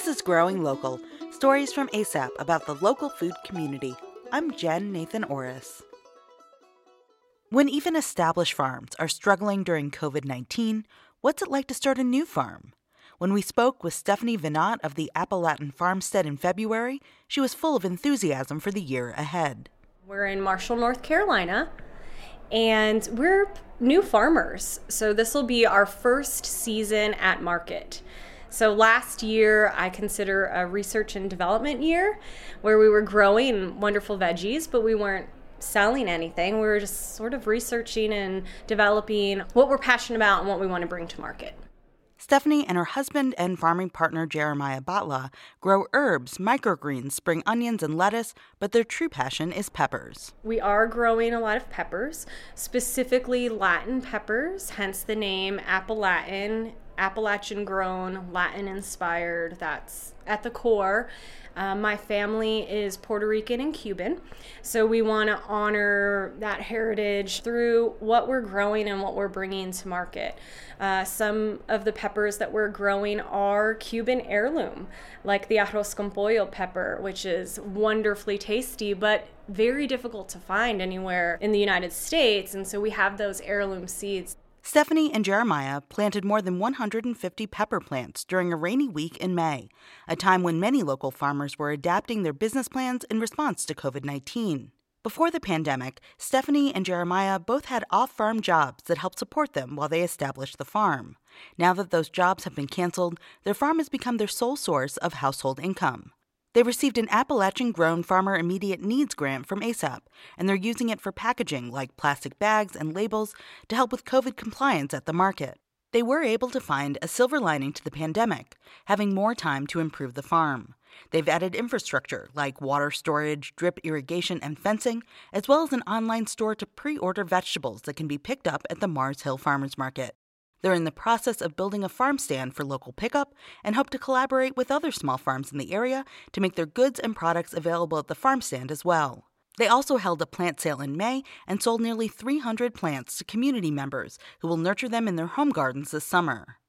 This is Growing Local stories from ASAP about the local food community. I'm Jen Nathan Orris. When even established farms are struggling during COVID 19, what's it like to start a new farm? When we spoke with Stephanie Vinot of the Appalatin Farmstead in February, she was full of enthusiasm for the year ahead. We're in Marshall, North Carolina, and we're new farmers. So this will be our first season at market. So last year, I consider a research and development year where we were growing wonderful veggies, but we weren't selling anything. We were just sort of researching and developing what we're passionate about and what we want to bring to market. Stephanie and her husband and farming partner Jeremiah Batla grow herbs, microgreens, spring onions, and lettuce, but their true passion is peppers. We are growing a lot of peppers, specifically Latin peppers, hence the name Appalatin Appalachian grown, Latin inspired. That's at the core. Uh, my family is Puerto Rican and Cuban, so we want to honor that heritage through what we're growing and what we're bringing to market. Uh, some of the peppers that we're growing are Cuban heirloom, like the arroz con pollo pepper, which is wonderfully tasty, but very difficult to find anywhere in the United States. And so we have those heirloom seeds. Stephanie and Jeremiah planted more than 150 pepper plants during a rainy week in May, a time when many local farmers were adapting their business plans in response to COVID 19. Before the pandemic, Stephanie and Jeremiah both had off farm jobs that helped support them while they established the farm. Now that those jobs have been canceled, their farm has become their sole source of household income. They received an Appalachian grown farmer immediate needs grant from ASAP, and they're using it for packaging like plastic bags and labels to help with COVID compliance at the market. They were able to find a silver lining to the pandemic, having more time to improve the farm. They've added infrastructure like water storage, drip irrigation, and fencing, as well as an online store to pre order vegetables that can be picked up at the Mars Hill Farmers Market. They're in the process of building a farm stand for local pickup and hope to collaborate with other small farms in the area to make their goods and products available at the farm stand as well. They also held a plant sale in May and sold nearly 300 plants to community members who will nurture them in their home gardens this summer.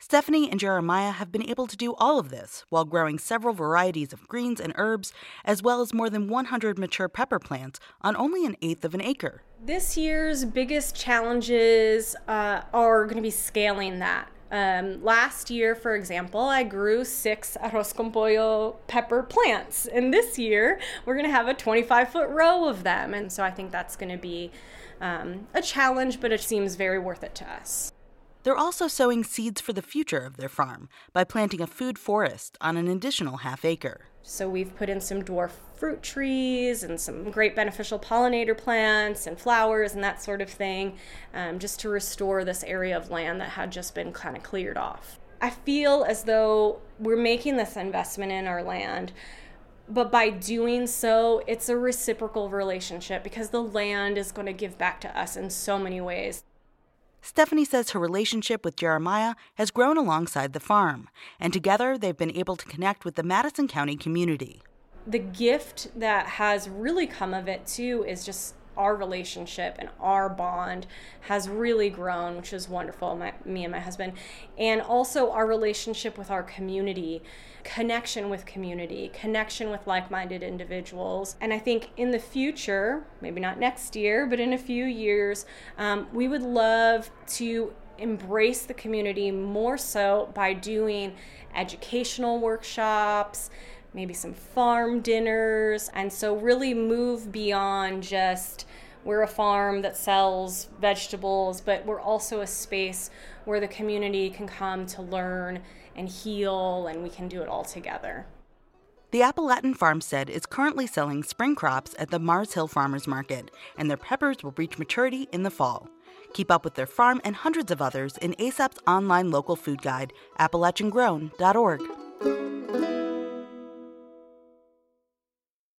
Stephanie and Jeremiah have been able to do all of this while growing several varieties of greens and herbs, as well as more than 100 mature pepper plants on only an eighth of an acre. This year's biggest challenges uh, are going to be scaling that. Um, last year, for example, I grew six arroz con pollo pepper plants, and this year we're going to have a 25 foot row of them. And so I think that's going to be um, a challenge, but it seems very worth it to us. They're also sowing seeds for the future of their farm by planting a food forest on an additional half acre. So we've put in some dwarf fruit trees and some great beneficial pollinator plants and flowers and that sort of thing, um, just to restore this area of land that had just been kind of cleared off. I feel as though we're making this investment in our land but by doing so, it's a reciprocal relationship because the land is going to give back to us in so many ways. Stephanie says her relationship with Jeremiah has grown alongside the farm, and together they've been able to connect with the Madison County community. The gift that has really come of it, too, is just our relationship and our bond has really grown, which is wonderful, my, me and my husband. And also our relationship with our community, connection with community, connection with like minded individuals. And I think in the future, maybe not next year, but in a few years, um, we would love to embrace the community more so by doing educational workshops maybe some farm dinners, and so really move beyond just we're a farm that sells vegetables, but we're also a space where the community can come to learn and heal, and we can do it all together. The Appalatin Farmstead is currently selling spring crops at the Mars Hill Farmers Market, and their peppers will reach maturity in the fall. Keep up with their farm and hundreds of others in ASAP's online local food guide, appalachiangrown.org.